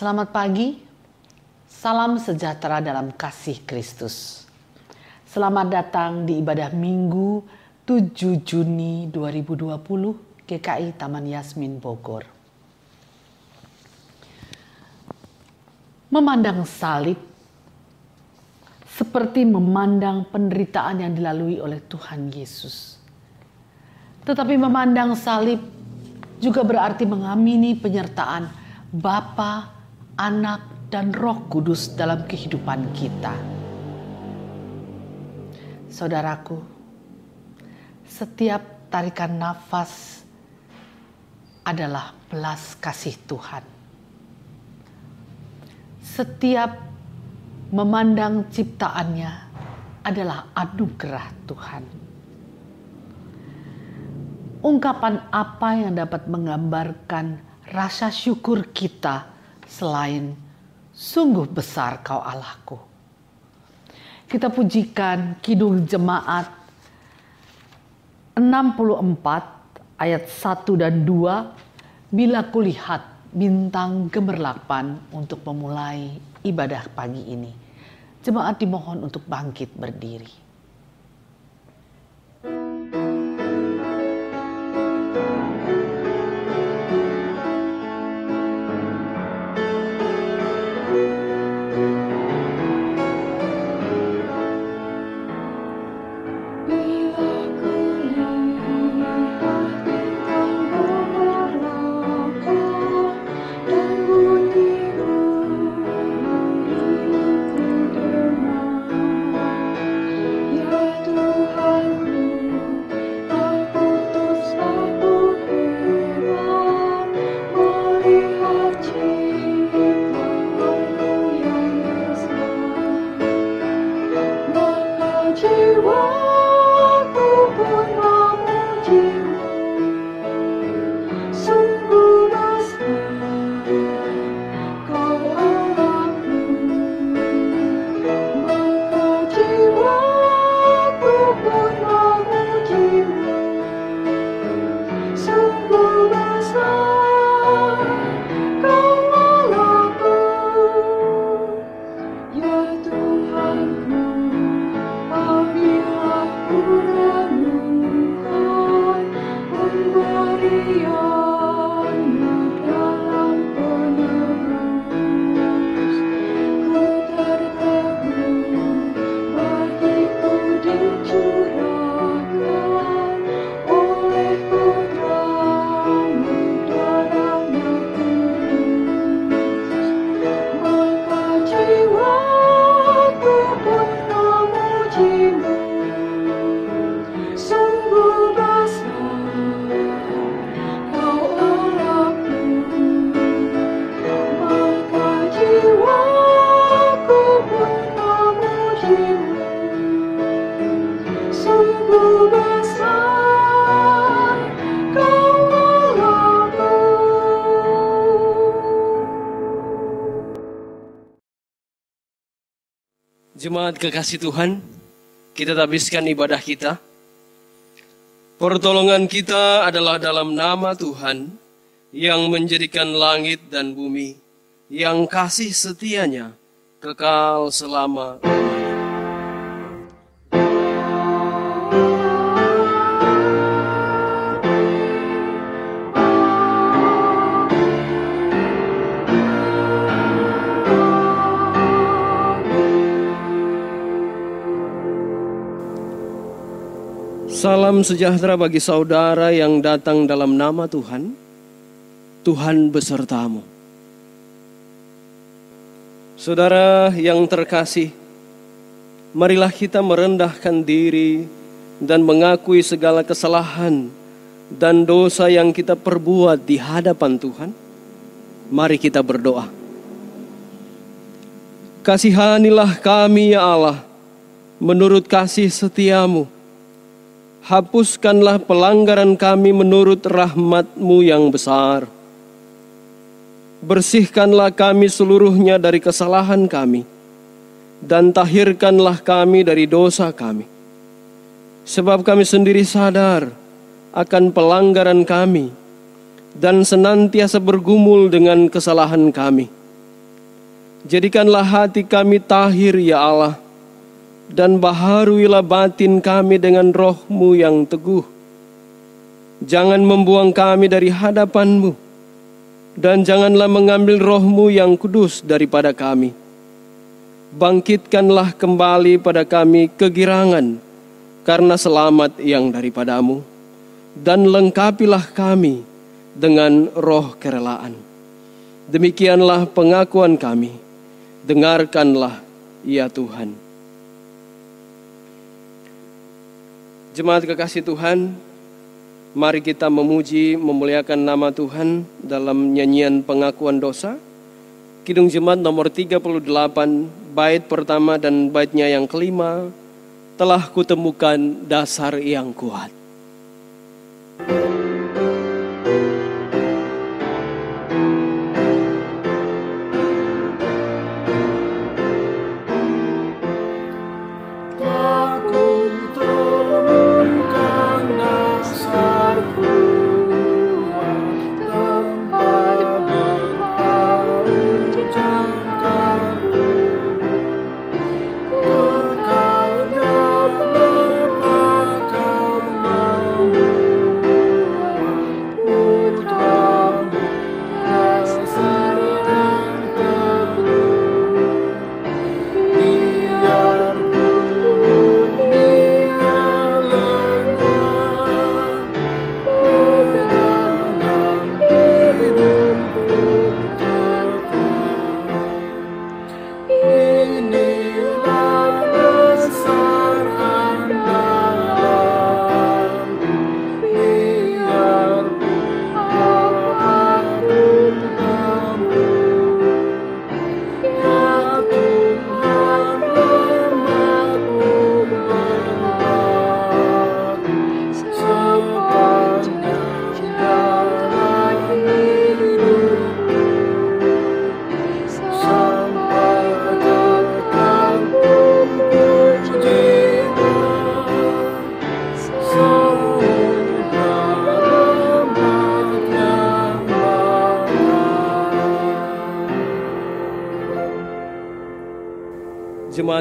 Selamat pagi, salam sejahtera dalam kasih Kristus. Selamat datang di ibadah Minggu 7 Juni 2020 GKI Taman Yasmin Bogor. Memandang salib seperti memandang penderitaan yang dilalui oleh Tuhan Yesus. Tetapi memandang salib juga berarti mengamini penyertaan Bapa, Anak, dan Roh Kudus dalam kehidupan kita. Saudaraku, setiap tarikan nafas adalah belas kasih Tuhan. Setiap memandang ciptaannya adalah anugerah Tuhan. Ungkapan apa yang dapat menggambarkan rasa syukur kita selain sungguh besar kau Allahku. Kita pujikan Kidung Jemaat 64 ayat 1 dan 2 bila kulihat bintang gemerlapan untuk memulai ibadah pagi ini. Jemaat dimohon untuk bangkit berdiri. Jemaat kekasih Tuhan, kita habiskan ibadah kita. Pertolongan kita adalah dalam nama Tuhan yang menjadikan langit dan bumi, yang kasih setianya kekal selama Salam sejahtera bagi saudara yang datang dalam nama Tuhan. Tuhan besertamu. Saudara yang terkasih, marilah kita merendahkan diri dan mengakui segala kesalahan dan dosa yang kita perbuat di hadapan Tuhan. Mari kita berdoa. Kasihanilah kami ya Allah, menurut kasih setiamu hapuskanlah pelanggaran kami menurut rahmatmu yang besar. Bersihkanlah kami seluruhnya dari kesalahan kami, dan tahirkanlah kami dari dosa kami. Sebab kami sendiri sadar akan pelanggaran kami, dan senantiasa bergumul dengan kesalahan kami. Jadikanlah hati kami tahir ya Allah, dan baharuilah batin kami dengan rohmu yang teguh. Jangan membuang kami dari hadapanmu, dan janganlah mengambil rohmu yang kudus daripada kami. Bangkitkanlah kembali pada kami kegirangan, karena selamat yang daripadamu, dan lengkapilah kami dengan roh kerelaan. Demikianlah pengakuan kami dengarkanlah ya Tuhan. Jemaat kekasih Tuhan, mari kita memuji, memuliakan nama Tuhan dalam nyanyian pengakuan dosa. Kidung Jemaat nomor 38, bait pertama dan baitnya yang kelima, telah kutemukan dasar yang kuat. thank you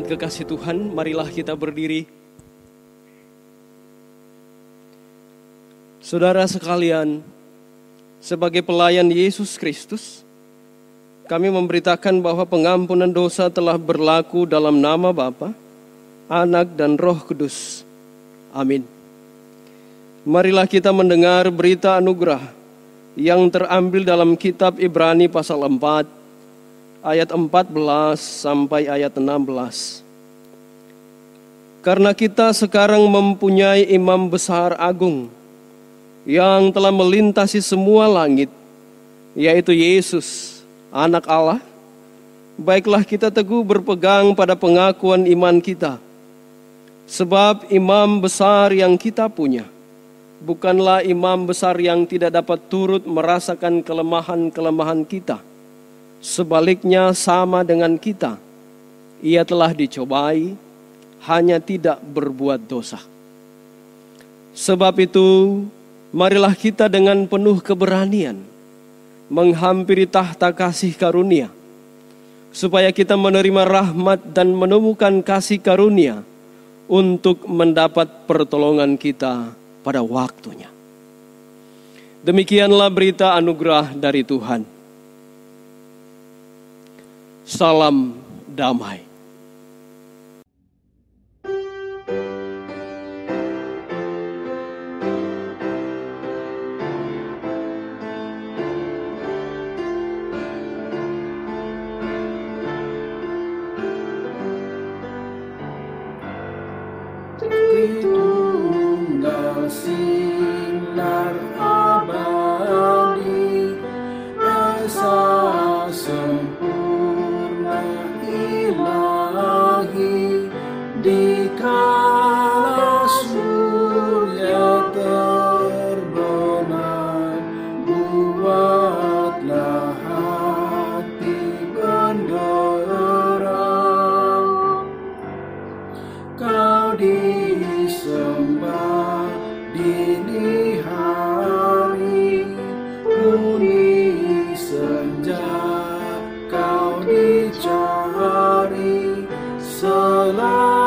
Kekasih Tuhan, marilah kita berdiri. Saudara sekalian, sebagai pelayan Yesus Kristus, kami memberitakan bahwa pengampunan dosa telah berlaku dalam nama Bapa, Anak dan Roh Kudus. Amin. Marilah kita mendengar berita anugerah yang terambil dalam kitab Ibrani pasal 4 ayat 14 sampai ayat 16. Karena kita sekarang mempunyai imam besar agung yang telah melintasi semua langit, yaitu Yesus, anak Allah, baiklah kita teguh berpegang pada pengakuan iman kita. Sebab imam besar yang kita punya bukanlah imam besar yang tidak dapat turut merasakan kelemahan-kelemahan kita Sebaliknya sama dengan kita, ia telah dicobai, hanya tidak berbuat dosa. Sebab itu, marilah kita dengan penuh keberanian menghampiri tahta kasih karunia, supaya kita menerima rahmat dan menemukan kasih karunia untuk mendapat pertolongan kita pada waktunya. Demikianlah berita anugerah dari Tuhan. Salam damai. love.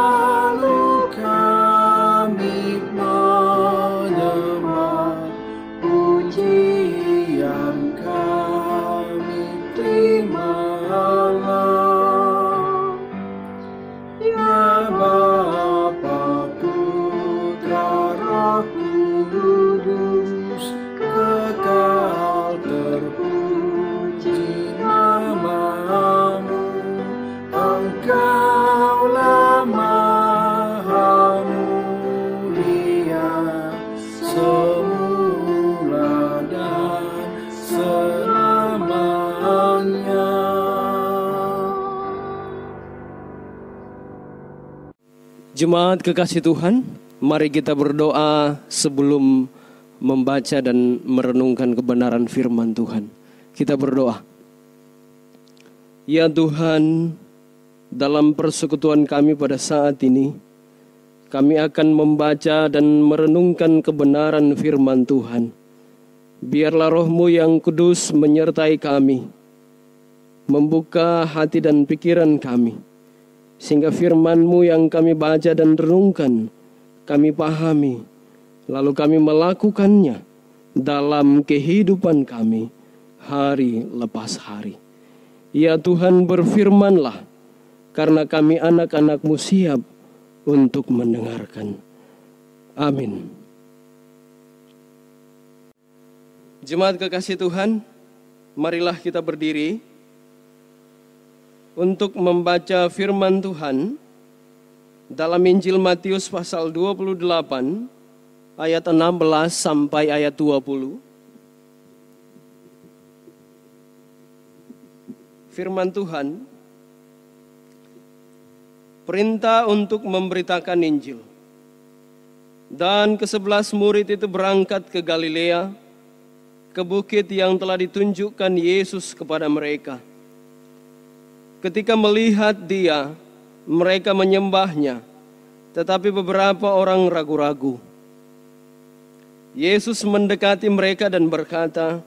Jemaat kekasih Tuhan, mari kita berdoa sebelum membaca dan merenungkan kebenaran firman Tuhan. Kita berdoa. Ya Tuhan, dalam persekutuan kami pada saat ini, kami akan membaca dan merenungkan kebenaran firman Tuhan. Biarlah rohmu yang kudus menyertai kami, membuka hati dan pikiran kami sehingga firman-Mu yang kami baca dan renungkan, kami pahami, lalu kami melakukannya dalam kehidupan kami hari lepas hari. Ya Tuhan berfirmanlah, karena kami anak-anak-Mu siap untuk mendengarkan. Amin. Jemaat kekasih Tuhan, marilah kita berdiri untuk membaca firman Tuhan dalam Injil Matius pasal 28 ayat 16 sampai ayat 20. Firman Tuhan perintah untuk memberitakan Injil. Dan kesebelas murid itu berangkat ke Galilea, ke bukit yang telah ditunjukkan Yesus kepada mereka. Ketika melihat dia, mereka menyembahnya, tetapi beberapa orang ragu-ragu. Yesus mendekati mereka dan berkata,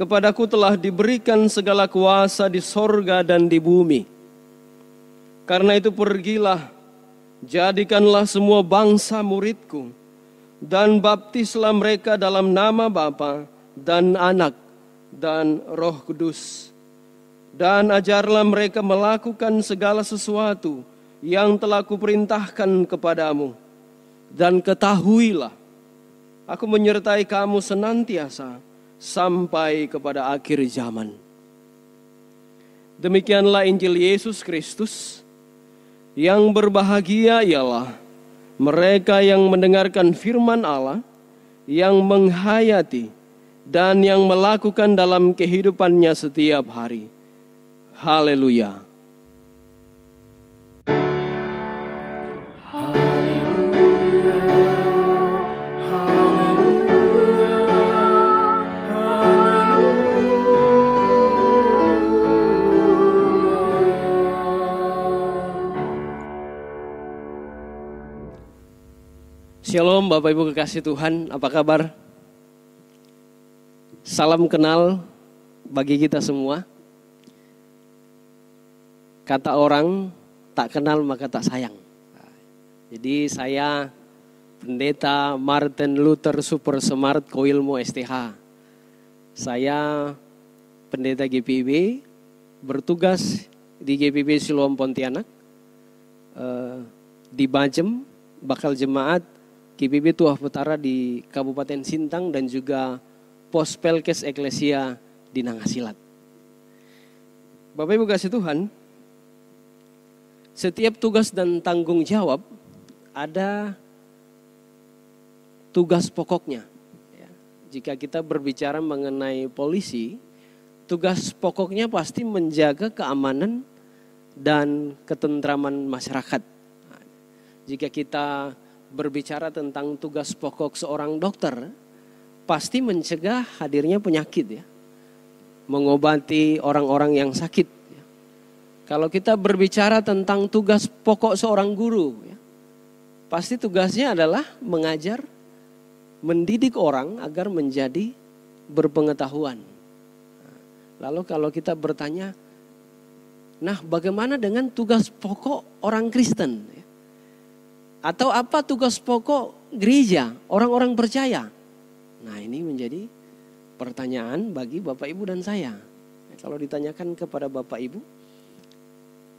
Kepadaku telah diberikan segala kuasa di sorga dan di bumi. Karena itu pergilah, jadikanlah semua bangsa muridku, dan baptislah mereka dalam nama Bapa dan Anak dan Roh Kudus dan ajarlah mereka melakukan segala sesuatu yang telah kuperintahkan kepadamu. Dan ketahuilah, aku menyertai kamu senantiasa sampai kepada akhir zaman. Demikianlah Injil Yesus Kristus. Yang berbahagia ialah mereka yang mendengarkan firman Allah, yang menghayati, dan yang melakukan dalam kehidupannya setiap hari Haleluya. Shalom Bapak Ibu kekasih Tuhan, apa kabar? Salam kenal bagi kita semua. Kata orang tak kenal maka tak sayang. Jadi saya pendeta Martin Luther Super Smart Koilmo STH. Saya pendeta GPB bertugas di GPB Siloam Pontianak eh, di Bajem bakal jemaat GPB Tuah Putara di Kabupaten Sintang dan juga Pos Pelkes Eklesia di Nangasilat. Bapak Ibu kasih Tuhan, setiap tugas dan tanggung jawab ada tugas pokoknya. Ya. Jika kita berbicara mengenai polisi, tugas pokoknya pasti menjaga keamanan dan ketentraman masyarakat. Nah, jika kita berbicara tentang tugas pokok seorang dokter, pasti mencegah hadirnya penyakit ya. Mengobati orang-orang yang sakit kalau kita berbicara tentang tugas pokok seorang guru, ya, pasti tugasnya adalah mengajar, mendidik orang agar menjadi berpengetahuan. Lalu kalau kita bertanya, Nah, bagaimana dengan tugas pokok orang Kristen? Atau apa tugas pokok gereja, orang-orang percaya? Nah, ini menjadi pertanyaan bagi Bapak Ibu dan saya. Kalau ditanyakan kepada Bapak Ibu,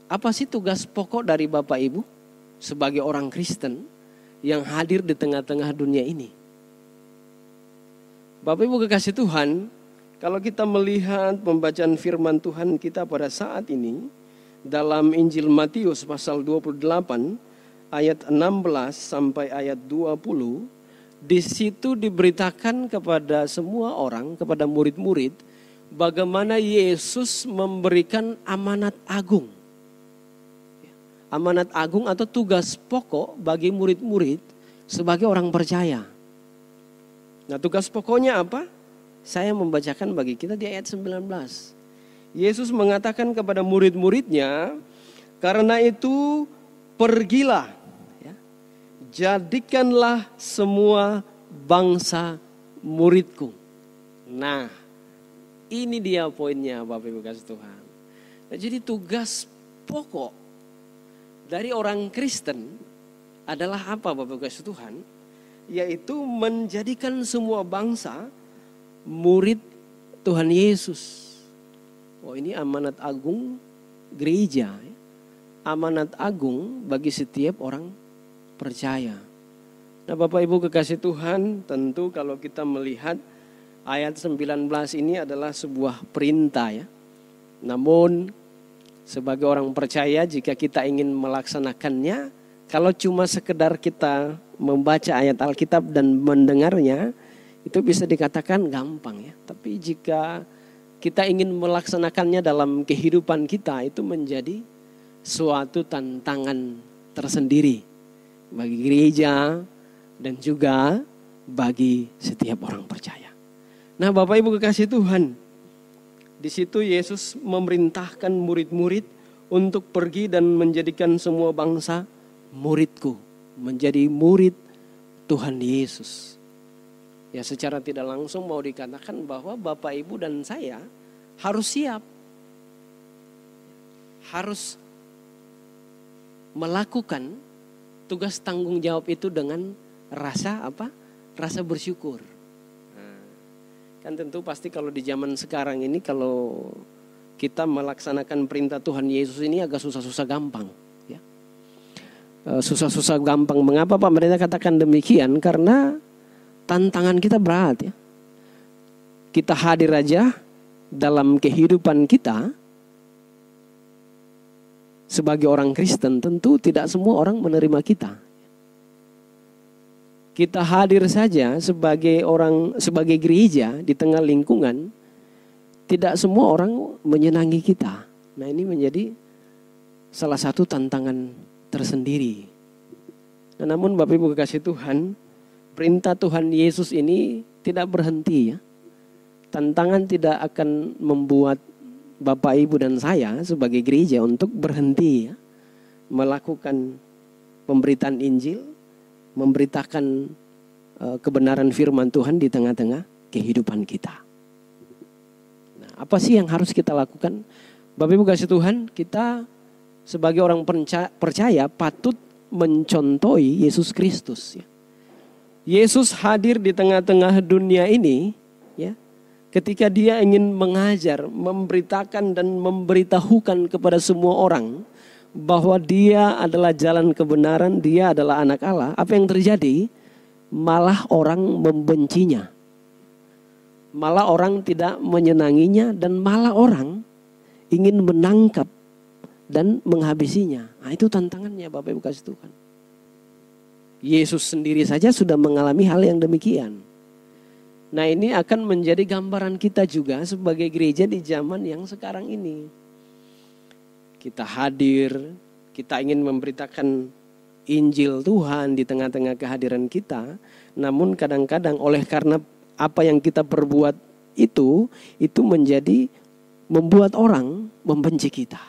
apa sih tugas pokok dari Bapak Ibu sebagai orang Kristen yang hadir di tengah-tengah dunia ini? Bapak Ibu kekasih Tuhan, kalau kita melihat pembacaan firman Tuhan kita pada saat ini dalam Injil Matius pasal 28 ayat 16 sampai ayat 20 di situ diberitakan kepada semua orang, kepada murid-murid bagaimana Yesus memberikan amanat agung. Amanat agung atau tugas pokok bagi murid-murid sebagai orang percaya. Nah, tugas pokoknya apa? Saya membacakan bagi kita di ayat 19. Yesus mengatakan kepada murid-muridnya, "Karena itu pergilah jadikanlah semua bangsa muridku. Nah, ini dia poinnya Bapak Ibu kasih Tuhan. Nah, jadi tugas pokok dari orang Kristen adalah apa Bapak Ibu Tuhan? Yaitu menjadikan semua bangsa murid Tuhan Yesus. Oh ini amanat agung gereja. Ya. Amanat agung bagi setiap orang percaya. Nah Bapak Ibu kekasih Tuhan tentu kalau kita melihat ayat 19 ini adalah sebuah perintah ya. Namun sebagai orang percaya jika kita ingin melaksanakannya kalau cuma sekedar kita membaca ayat Alkitab dan mendengarnya itu bisa dikatakan gampang ya. Tapi jika kita ingin melaksanakannya dalam kehidupan kita itu menjadi suatu tantangan tersendiri bagi gereja, dan juga bagi setiap orang percaya. Nah, Bapak Ibu kekasih Tuhan, di situ Yesus memerintahkan murid-murid untuk pergi dan menjadikan semua bangsa muridku, menjadi murid Tuhan Yesus. Ya, secara tidak langsung mau dikatakan bahwa Bapak Ibu dan saya harus siap. Harus melakukan tugas tanggung jawab itu dengan rasa apa? Rasa bersyukur. Kan tentu pasti kalau di zaman sekarang ini kalau kita melaksanakan perintah Tuhan Yesus ini agak susah-susah gampang. Ya. E, susah-susah gampang. Mengapa Pak Mereka katakan demikian? Karena tantangan kita berat ya. Kita hadir aja dalam kehidupan kita sebagai orang Kristen tentu tidak semua orang menerima kita. Kita hadir saja sebagai orang sebagai gereja di tengah lingkungan tidak semua orang menyenangi kita. Nah, ini menjadi salah satu tantangan tersendiri. Nah, namun Bapak Ibu kekasih Tuhan, perintah Tuhan Yesus ini tidak berhenti ya. Tantangan tidak akan membuat Bapak Ibu dan saya sebagai gereja untuk berhenti ya, melakukan pemberitaan Injil, memberitakan uh, kebenaran firman Tuhan di tengah-tengah kehidupan kita. Nah, apa sih yang harus kita lakukan? Bapak Ibu kasih Tuhan, kita sebagai orang percaya patut mencontohi Yesus Kristus ya. Yesus hadir di tengah-tengah dunia ini ya ketika dia ingin mengajar, memberitakan dan memberitahukan kepada semua orang bahwa dia adalah jalan kebenaran, dia adalah anak Allah, apa yang terjadi? Malah orang membencinya. Malah orang tidak menyenanginya dan malah orang ingin menangkap dan menghabisinya. Nah, itu tantangannya Bapak Ibu kasih Tuhan. Yesus sendiri saja sudah mengalami hal yang demikian. Nah ini akan menjadi gambaran kita juga sebagai gereja di zaman yang sekarang ini. Kita hadir, kita ingin memberitakan Injil Tuhan di tengah-tengah kehadiran kita. Namun kadang-kadang oleh karena apa yang kita perbuat itu, itu menjadi membuat orang membenci kita.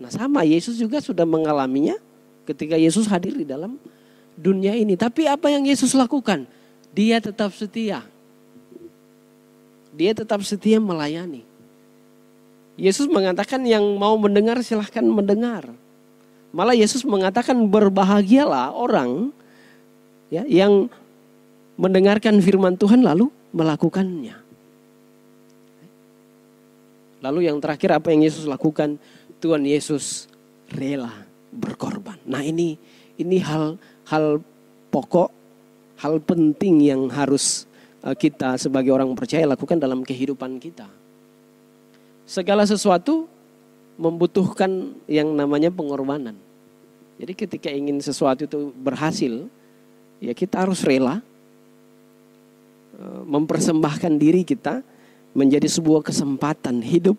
Nah sama Yesus juga sudah mengalaminya ketika Yesus hadir di dalam dunia ini. Tapi apa yang Yesus lakukan? Dia tetap setia. Dia tetap setia melayani. Yesus mengatakan yang mau mendengar silahkan mendengar. Malah Yesus mengatakan berbahagialah orang ya yang mendengarkan firman Tuhan lalu melakukannya. Lalu yang terakhir apa yang Yesus lakukan? Tuhan Yesus rela berkorban. Nah ini ini hal hal pokok, hal penting yang harus eh, kita sebagai orang percaya lakukan dalam kehidupan kita. Segala sesuatu membutuhkan yang namanya pengorbanan. Jadi ketika ingin sesuatu itu berhasil, ya kita harus rela eh, mempersembahkan diri kita menjadi sebuah kesempatan hidup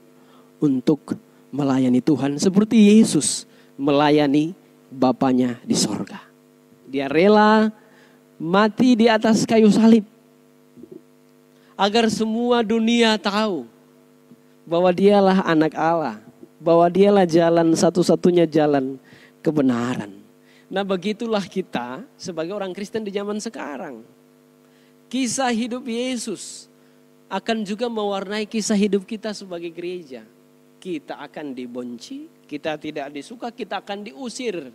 untuk melayani Tuhan seperti Yesus melayani Bapaknya di sorga. Dia rela mati di atas kayu salib agar semua dunia tahu bahwa dialah anak Allah, bahwa dialah jalan satu-satunya jalan kebenaran. Nah begitulah kita sebagai orang Kristen di zaman sekarang. Kisah hidup Yesus akan juga mewarnai kisah hidup kita sebagai gereja. Kita akan dibenci, kita tidak disuka, kita akan diusir.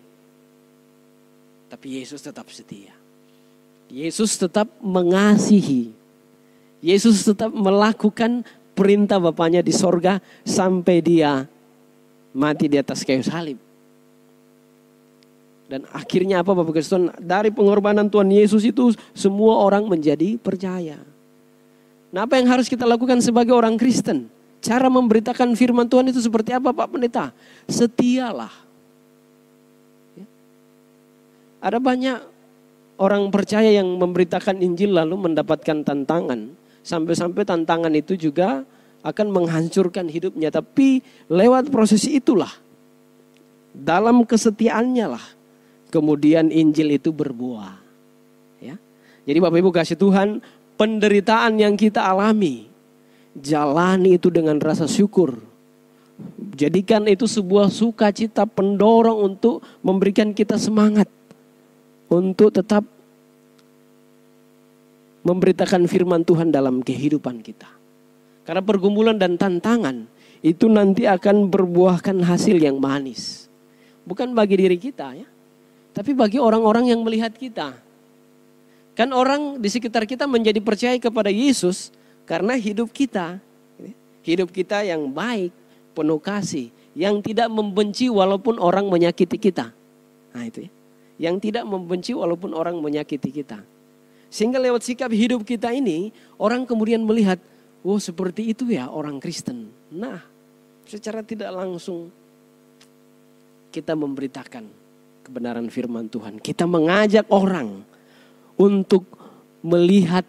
Tapi Yesus tetap setia. Yesus tetap mengasihi. Yesus tetap melakukan perintah Bapaknya di sorga sampai dia mati di atas kayu salib. Dan akhirnya apa Bapak Kristen? Dari pengorbanan Tuhan Yesus itu semua orang menjadi percaya. Nah apa yang harus kita lakukan sebagai orang Kristen? Cara memberitakan firman Tuhan itu seperti apa Pak Pendeta? Setialah. Ya. Ada banyak orang percaya yang memberitakan Injil lalu mendapatkan tantangan. Sampai-sampai tantangan itu juga akan menghancurkan hidupnya. Tapi lewat proses itulah, dalam kesetiaannya lah, kemudian Injil itu berbuah. Ya. Jadi Bapak Ibu kasih Tuhan, penderitaan yang kita alami, jalani itu dengan rasa syukur. Jadikan itu sebuah sukacita pendorong untuk memberikan kita semangat untuk tetap memberitakan firman Tuhan dalam kehidupan kita. Karena pergumulan dan tantangan itu nanti akan berbuahkan hasil yang manis. Bukan bagi diri kita ya, tapi bagi orang-orang yang melihat kita. Kan orang di sekitar kita menjadi percaya kepada Yesus karena hidup kita, hidup kita yang baik, penuh kasih, yang tidak membenci walaupun orang menyakiti kita. Nah itu ya. Yang tidak membenci walaupun orang menyakiti kita. Sehingga lewat sikap hidup kita ini, orang kemudian melihat, oh seperti itu ya orang Kristen. Nah, secara tidak langsung kita memberitakan kebenaran firman Tuhan. Kita mengajak orang untuk melihat,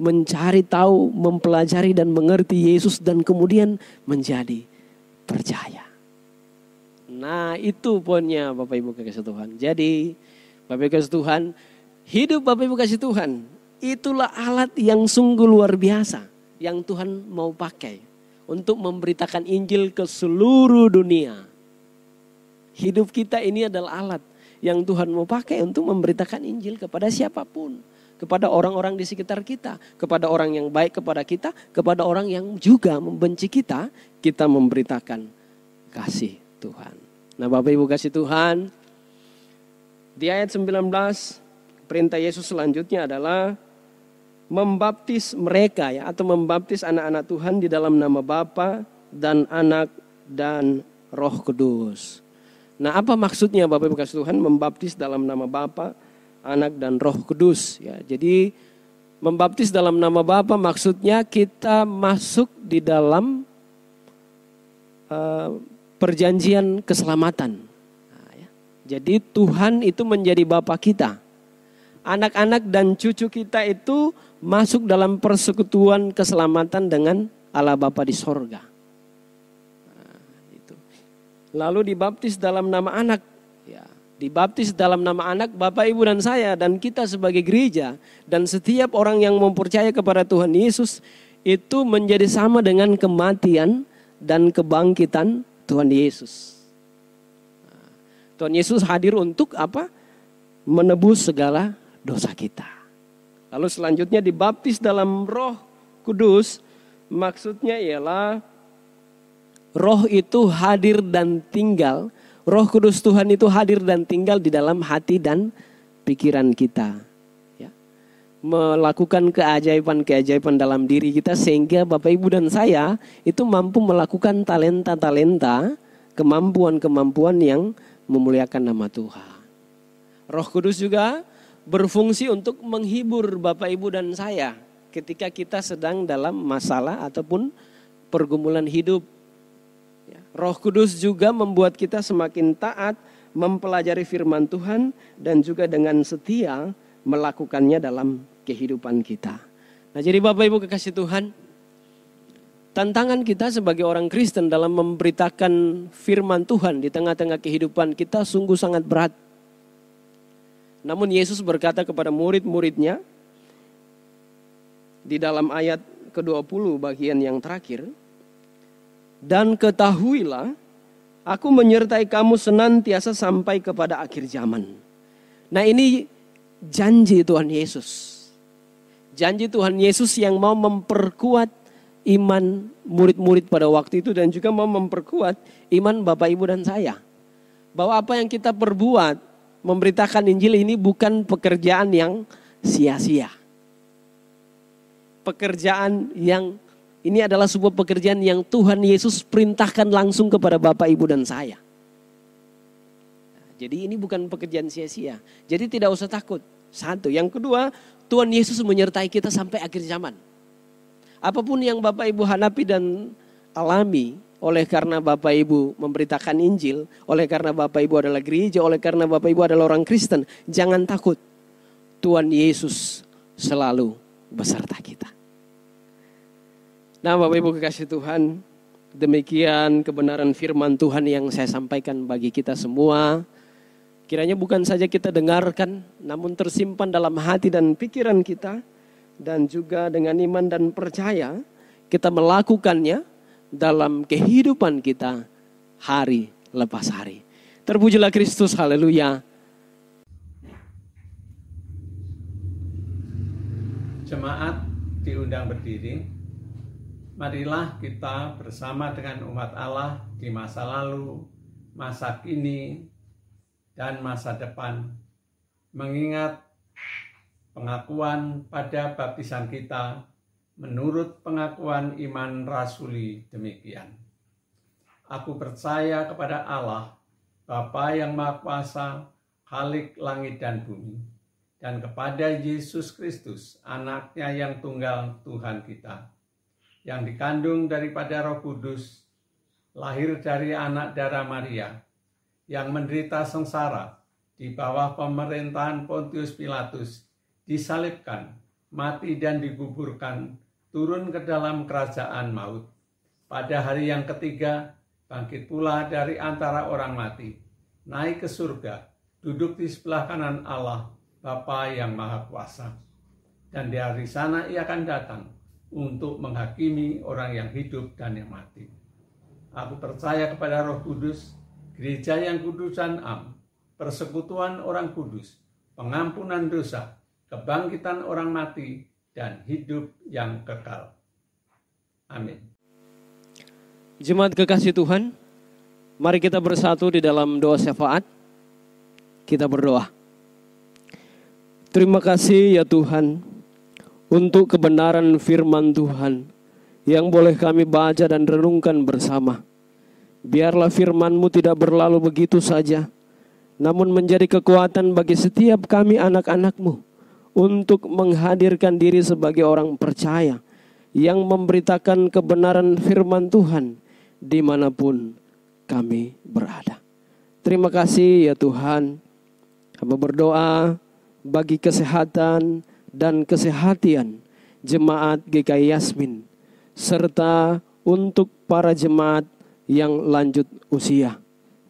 mencari tahu, mempelajari dan mengerti Yesus dan kemudian menjadi percaya. Nah itu poinnya Bapak Ibu kasih Tuhan. Jadi Bapak Ibu kasih Tuhan, hidup Bapak Ibu kasih Tuhan, itulah alat yang sungguh luar biasa yang Tuhan mau pakai untuk memberitakan Injil ke seluruh dunia. Hidup kita ini adalah alat yang Tuhan mau pakai untuk memberitakan Injil kepada siapa pun. Kepada orang-orang di sekitar kita. Kepada orang yang baik kepada kita. Kepada orang yang juga membenci kita. Kita memberitakan kasih Tuhan. Nah Bapak Ibu kasih Tuhan. Di ayat 19 perintah Yesus selanjutnya adalah membaptis mereka ya atau membaptis anak-anak Tuhan di dalam nama Bapa dan Anak dan Roh Kudus. Nah, apa maksudnya Bapak Ibu kasih Tuhan membaptis dalam nama Bapa, Anak dan Roh Kudus ya. Jadi membaptis dalam nama Bapa maksudnya kita masuk di dalam uh, perjanjian keselamatan. Nah, ya. Jadi Tuhan itu menjadi Bapa kita. Anak-anak dan cucu kita itu masuk dalam persekutuan keselamatan dengan Allah Bapa di sorga. Lalu dibaptis dalam nama anak. Ya, dibaptis dalam nama anak Bapak Ibu dan saya dan kita sebagai gereja dan setiap orang yang mempercaya kepada Tuhan Yesus itu menjadi sama dengan kematian dan kebangkitan Tuhan Yesus. Nah, Tuhan Yesus hadir untuk apa? Menebus segala dosa kita. Lalu selanjutnya dibaptis dalam Roh Kudus, maksudnya ialah roh itu hadir dan tinggal, roh kudus Tuhan itu hadir dan tinggal di dalam hati dan pikiran kita. Ya. Melakukan keajaiban-keajaiban dalam diri kita sehingga Bapak Ibu dan saya itu mampu melakukan talenta-talenta, kemampuan-kemampuan yang memuliakan nama Tuhan. Roh Kudus juga berfungsi untuk menghibur Bapak Ibu dan saya ketika kita sedang dalam masalah ataupun pergumulan hidup. Ya, Roh Kudus juga membuat kita semakin taat mempelajari firman Tuhan dan juga dengan setia melakukannya dalam kehidupan kita. Nah, jadi Bapak Ibu kekasih Tuhan, tantangan kita sebagai orang Kristen dalam memberitakan firman Tuhan di tengah-tengah kehidupan kita sungguh sangat berat. Namun Yesus berkata kepada murid-muridnya di dalam ayat ke-20 bagian yang terakhir, dan ketahuilah aku menyertai kamu senantiasa sampai kepada akhir zaman. Nah ini janji Tuhan Yesus. Janji Tuhan Yesus yang mau memperkuat iman murid-murid pada waktu itu dan juga mau memperkuat iman Bapak Ibu dan saya. Bahwa apa yang kita perbuat memberitakan Injil ini bukan pekerjaan yang sia-sia. Pekerjaan yang ini adalah sebuah pekerjaan yang Tuhan Yesus perintahkan langsung kepada Bapak, Ibu, dan saya. Jadi ini bukan pekerjaan sia-sia. Jadi tidak usah takut. Satu. Yang kedua, Tuhan Yesus menyertai kita sampai akhir zaman. Apa pun yang Bapak Ibu hadapi dan alami, oleh karena Bapak Ibu memberitakan Injil, oleh karena Bapak Ibu adalah gereja, oleh karena Bapak Ibu adalah orang Kristen, jangan takut. Tuhan Yesus selalu beserta kita. Nah, Bapak Ibu kekasih Tuhan, demikian kebenaran firman Tuhan yang saya sampaikan bagi kita semua. Kiranya bukan saja kita dengarkan, namun tersimpan dalam hati dan pikiran kita, dan juga dengan iman dan percaya kita melakukannya dalam kehidupan kita hari lepas hari. Terpujilah Kristus, haleluya. Jemaat diundang berdiri. Marilah kita bersama dengan umat Allah di masa lalu, masa kini, dan masa depan mengingat pengakuan pada baptisan kita Menurut pengakuan iman rasuli demikian. Aku percaya kepada Allah, Bapa yang Maha Kuasa, Khalik langit dan bumi, dan kepada Yesus Kristus, anaknya yang tunggal Tuhan kita, yang dikandung daripada roh kudus, lahir dari anak darah Maria, yang menderita sengsara di bawah pemerintahan Pontius Pilatus, disalibkan, mati dan dikuburkan, turun ke dalam kerajaan maut. Pada hari yang ketiga, bangkit pula dari antara orang mati, naik ke surga, duduk di sebelah kanan Allah, Bapa yang Maha Kuasa. Dan di hari sana ia akan datang untuk menghakimi orang yang hidup dan yang mati. Aku percaya kepada roh kudus, gereja yang kudusan am, persekutuan orang kudus, pengampunan dosa, kebangkitan orang mati, dan hidup yang kekal. Amin. Jemaat kekasih Tuhan, mari kita bersatu di dalam doa syafaat. Kita berdoa. Terima kasih ya Tuhan untuk kebenaran firman Tuhan yang boleh kami baca dan renungkan bersama. Biarlah firman-Mu tidak berlalu begitu saja, namun menjadi kekuatan bagi setiap kami anak-anak-Mu untuk menghadirkan diri sebagai orang percaya yang memberitakan kebenaran firman Tuhan di mana pun kami berada. Terima kasih ya Tuhan. Hamba berdoa bagi kesehatan dan kesehatian jemaat GKI Yasmin serta untuk para jemaat yang lanjut usia.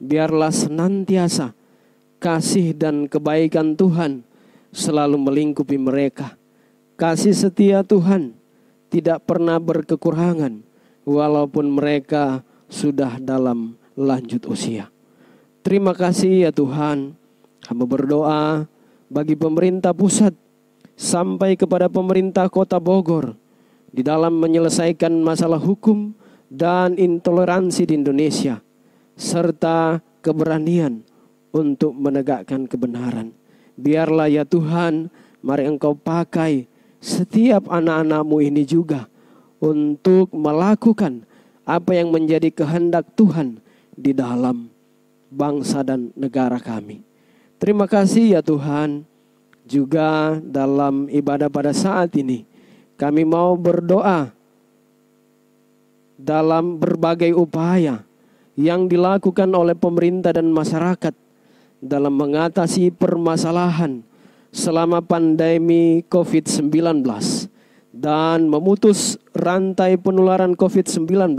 Biarlah senantiasa kasih dan kebaikan Tuhan selalu melingkupi mereka. Kasih setia Tuhan tidak pernah berkekurangan walaupun mereka sudah dalam lanjut usia. Terima kasih ya Tuhan. Hamba berdoa bagi pemerintah pusat sampai kepada pemerintah kota Bogor di dalam menyelesaikan masalah hukum dan intoleransi di Indonesia, serta keberanian untuk menegakkan kebenaran. Biarlah ya Tuhan, mari Engkau pakai setiap anak-anakmu ini juga untuk melakukan apa yang menjadi kehendak Tuhan di dalam bangsa dan negara kami. Terima kasih ya Tuhan, juga dalam ibadah pada saat ini kami mau berdoa dalam berbagai upaya yang dilakukan oleh pemerintah dan masyarakat dalam mengatasi permasalahan selama pandemi COVID-19 dan memutus rantai penularan COVID-19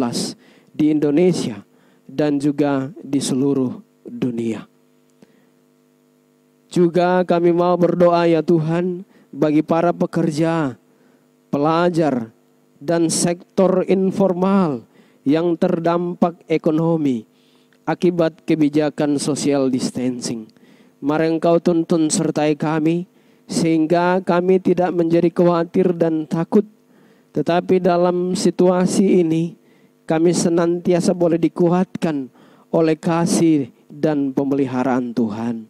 di Indonesia dan juga di seluruh dunia. Juga kami mau berdoa ya Tuhan bagi para pekerja, pelajar, dan sektor informal yang terdampak ekonomi akibat kebijakan social distancing. Mari engkau tuntun sertai kami sehingga kami tidak menjadi khawatir dan takut. Tetapi dalam situasi ini kami senantiasa boleh dikuatkan oleh kasih dan pemeliharaan Tuhan.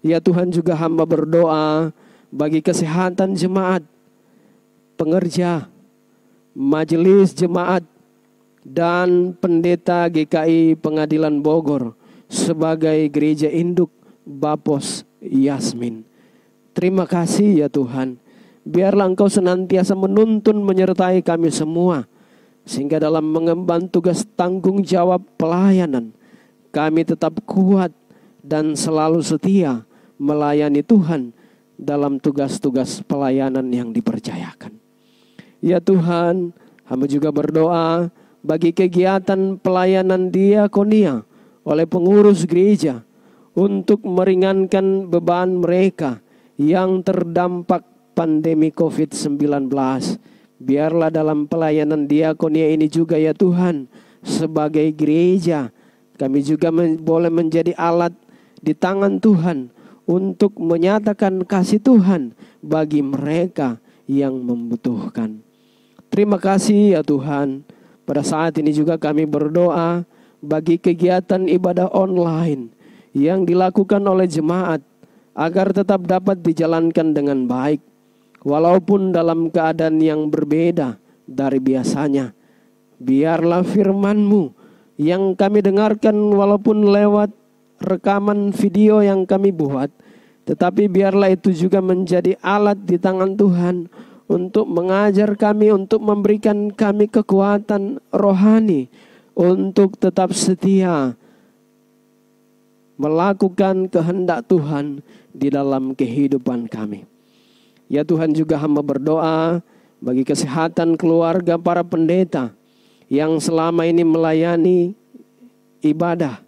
Ya Tuhan juga hamba berdoa bagi kesehatan jemaat, pengerja, majelis jemaat dan pendeta GKI Pengadilan Bogor sebagai gereja induk Bapos Yasmin. Terima kasih ya Tuhan. Biarlah Engkau senantiasa menuntun menyertai kami semua. Sehingga dalam mengemban tugas tanggung jawab pelayanan. Kami tetap kuat dan selalu setia melayani Tuhan dalam tugas-tugas pelayanan yang dipercayakan. Ya Tuhan, hamba juga berdoa bagi kegiatan pelayanan diakonia oleh pengurus gereja untuk meringankan beban mereka yang terdampak pandemi COVID-19. Biarlah dalam pelayanan diakonia ini juga ya Tuhan, sebagai gereja, kami juga men boleh menjadi alat di tangan Tuhan untuk menyatakan kasih Tuhan bagi mereka yang membutuhkan. Terima kasih ya Tuhan. Pada saat ini juga kami berdoa bagi kegiatan ibadah online yang dilakukan oleh jemaat agar tetap dapat dijalankan dengan baik walaupun dalam keadaan yang berbeda dari biasanya. Biarlah firman-Mu yang kami dengarkan walaupun lewat rekaman video yang kami buat, tetapi biarlah itu juga menjadi alat di tangan Tuhan untuk mengajar kami, untuk memberikan kami kekuatan rohani untuk tetap setia melakukan kehendak Tuhan di dalam kehidupan kami. Ya Tuhan juga hamba berdoa bagi kesehatan keluarga para pendeta yang selama ini melayani ibadah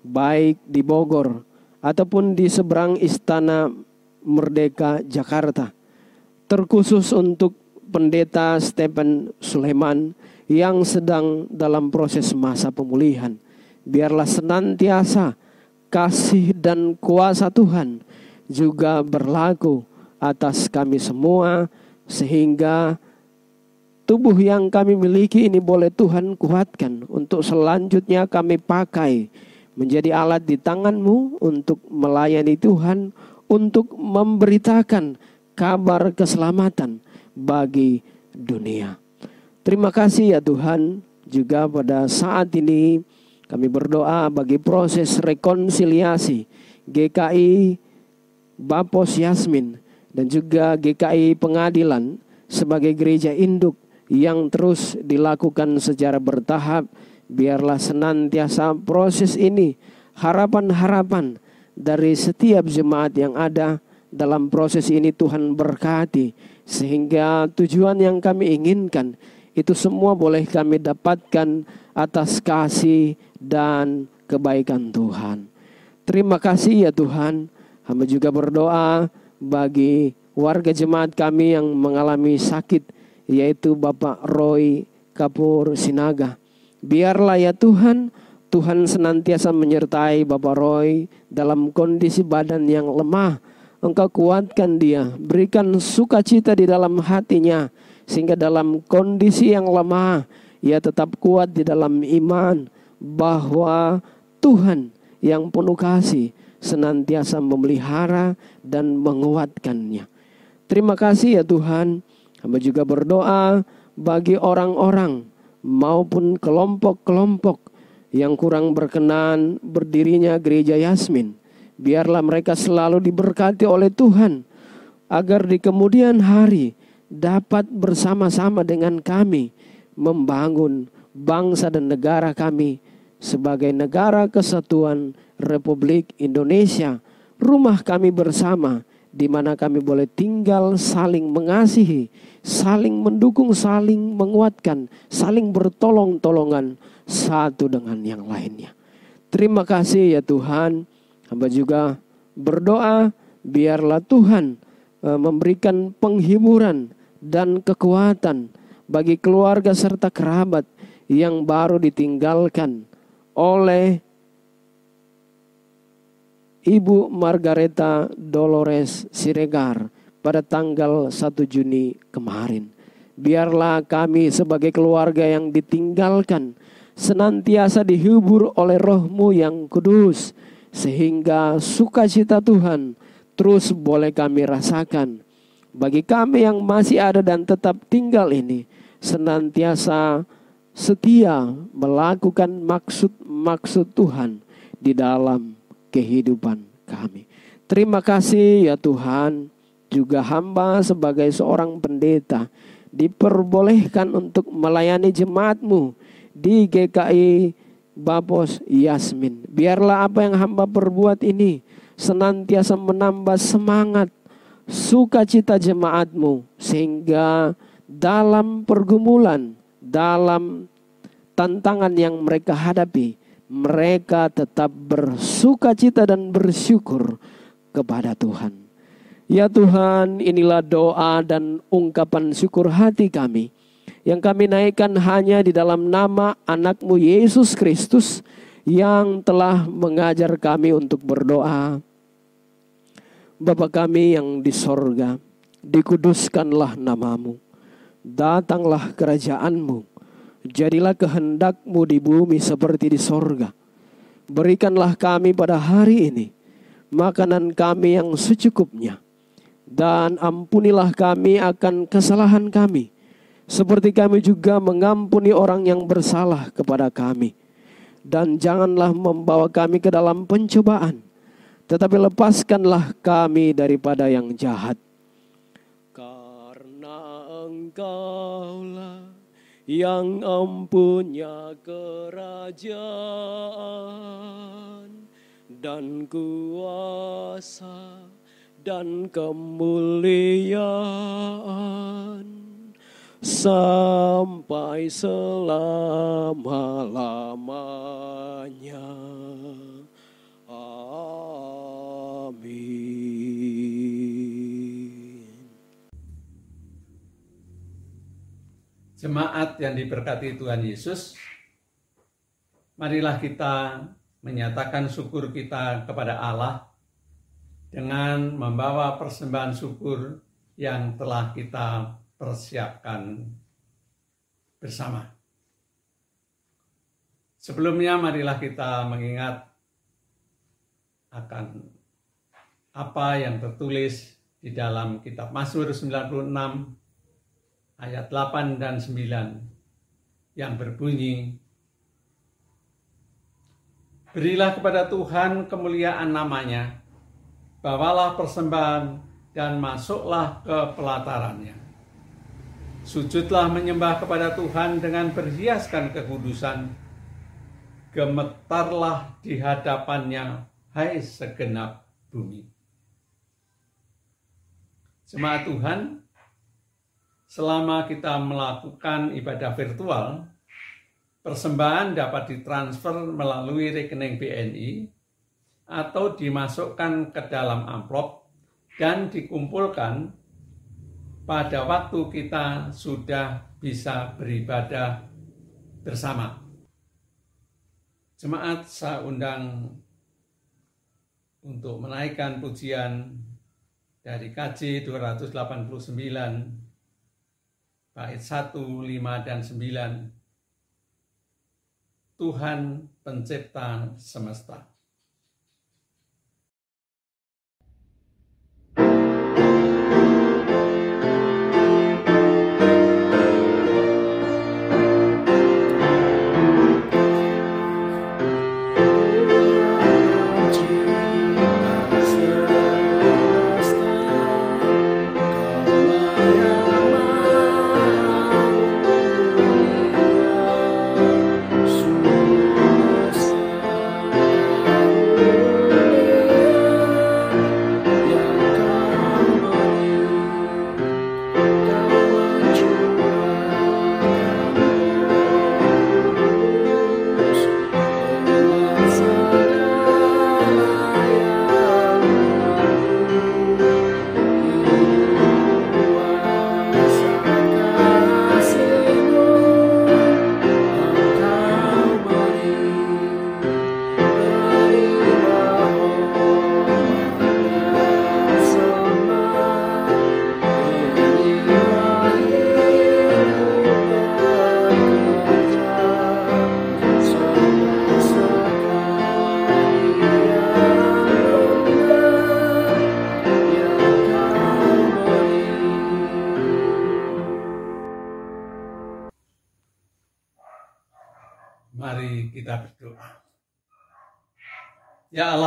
baik di Bogor ataupun di seberang Istana Merdeka Jakarta terkhusus untuk pendeta Stephen Sulaiman yang sedang dalam proses masa pemulihan. Biarlah senantiasa kasih dan kuasa Tuhan juga berlaku atas kami semua sehingga tubuh yang kami miliki ini boleh Tuhan kuatkan untuk selanjutnya kami pakai menjadi alat di tanganmu untuk melayani Tuhan untuk memberitakan kabar keselamatan bagi dunia. Terima kasih ya Tuhan, juga pada saat ini kami berdoa bagi proses rekonsiliasi GKI Bapos Yasmin dan juga GKI Pengadilan sebagai gereja induk yang terus dilakukan secara bertahap biarlah senantiasa proses ini harapan-harapan dari setiap jemaat yang ada dalam proses ini Tuhan berkati sehingga tujuan yang kami inginkan itu semua boleh kami dapatkan atas kasih dan kebaikan Tuhan. Terima kasih ya Tuhan. Hamba juga berdoa bagi warga jemaat kami yang mengalami sakit yaitu Bapak Roy Kapur Sinaga. Biarlah ya Tuhan, Tuhan senantiasa menyertai Bapak Roy dalam kondisi badan yang lemah Engkau kuatkan dia, berikan sukacita di dalam hatinya, sehingga dalam kondisi yang lemah, ia tetap kuat di dalam iman bahwa Tuhan yang penuh kasih senantiasa memelihara dan menguatkannya. Terima kasih ya Tuhan. Hamba juga berdoa bagi orang-orang maupun kelompok-kelompok yang kurang berkenan berdirinya gereja Yasmin. Biarlah mereka selalu diberkati oleh Tuhan agar di kemudian hari dapat bersama-sama dengan kami membangun bangsa dan negara kami sebagai negara kesatuan Republik Indonesia, rumah kami bersama di mana kami boleh tinggal saling mengasihi, saling mendukung, saling menguatkan, saling bertolong-tolongan satu dengan yang lainnya. Terima kasih ya Tuhan. Hamba juga berdoa biarlah Tuhan e, memberikan penghiburan dan kekuatan bagi keluarga serta kerabat yang baru ditinggalkan oleh Ibu Margareta Dolores Siregar pada tanggal 1 Juni kemarin. Biarlah kami sebagai keluarga yang ditinggalkan senantiasa dihibur oleh rohmu yang kudus. Sehingga sukacita Tuhan terus boleh kami rasakan. Bagi kami yang masih ada dan tetap tinggal ini, senantiasa setia melakukan maksud-maksud Tuhan di dalam kehidupan kami. Terima kasih ya Tuhan, juga hamba sebagai seorang pendeta diperbolehkan untuk melayani jemaatmu di GKI Babos Yasmin. Biarlah apa yang hamba perbuat ini senantiasa menambah semangat sukacita jemaatmu sehingga dalam pergumulan, dalam tantangan yang mereka hadapi, mereka tetap bersuka cita dan bersyukur kepada Tuhan. Ya Tuhan, inilah doa dan ungkapan syukur hati kami yang kami naikkan hanya di dalam nama anakmu Yesus Kristus yang telah mengajar kami untuk berdoa. Bapa kami yang di sorga, dikuduskanlah namamu, datanglah kerajaanmu, Jadilah kehendakmu di bumi seperti di sorga. Berikanlah kami pada hari ini makanan kami yang secukupnya. Dan ampunilah kami akan kesalahan kami. Seperti kami juga mengampuni orang yang bersalah kepada kami. Dan janganlah membawa kami ke dalam pencobaan. Tetapi lepaskanlah kami daripada yang jahat. Karena engkaulah yang empunya kerajaan dan kuasa dan kemuliaan sampai selama-lamanya. Jemaat yang diberkati Tuhan Yesus, marilah kita menyatakan syukur kita kepada Allah dengan membawa persembahan syukur yang telah kita persiapkan bersama. Sebelumnya marilah kita mengingat akan apa yang tertulis di dalam kitab Mazmur 96 ayat 8 dan 9 yang berbunyi Berilah kepada Tuhan kemuliaan namanya, bawalah persembahan dan masuklah ke pelatarannya. Sujudlah menyembah kepada Tuhan dengan berhiaskan kekudusan. Gemetarlah di hadapannya, hai segenap bumi. Jemaat Tuhan, selama kita melakukan ibadah virtual, persembahan dapat ditransfer melalui rekening BNI atau dimasukkan ke dalam amplop dan dikumpulkan pada waktu kita sudah bisa beribadah bersama. Jemaat saya undang untuk menaikkan pujian dari KJ 289 bait 1, 5, dan 9 Tuhan pencipta semesta.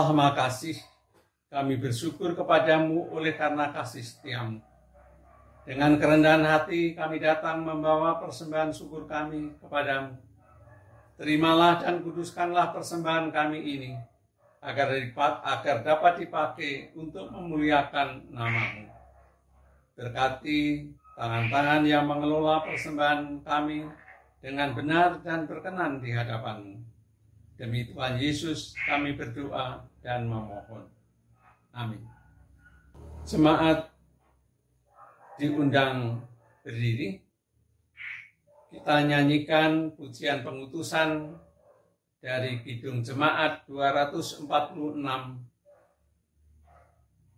Allah Maha Kasih, kami bersyukur kepadamu oleh karena kasih setiamu. Dengan kerendahan hati kami datang membawa persembahan syukur kami kepadamu. Terimalah dan kuduskanlah persembahan kami ini, agar, agar dapat dipakai untuk memuliakan namamu. Berkati tangan-tangan yang mengelola persembahan kami, dengan benar dan berkenan di hadapanmu. Demi Tuhan Yesus kami berdoa dan memohon. Amin. Jemaat diundang berdiri. Kita nyanyikan pujian pengutusan dari Kidung Jemaat 246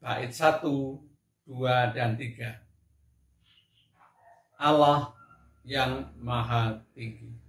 bait 1, 2, dan 3. Allah yang maha tinggi.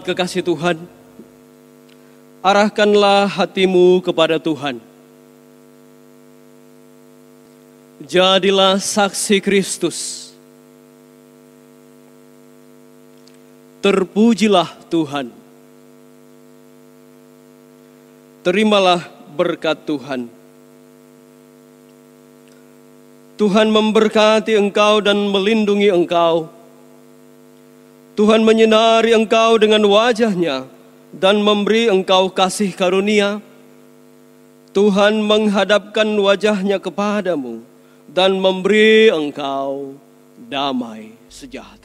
Jemaat kekasih Tuhan, arahkanlah hatimu kepada Tuhan. Jadilah saksi Kristus. Terpujilah Tuhan. Terimalah berkat Tuhan. Tuhan memberkati engkau dan melindungi engkau. Tuhan menyinari engkau dengan wajahnya dan memberi engkau kasih karunia. Tuhan menghadapkan wajahnya kepadamu dan memberi engkau damai sejahtera.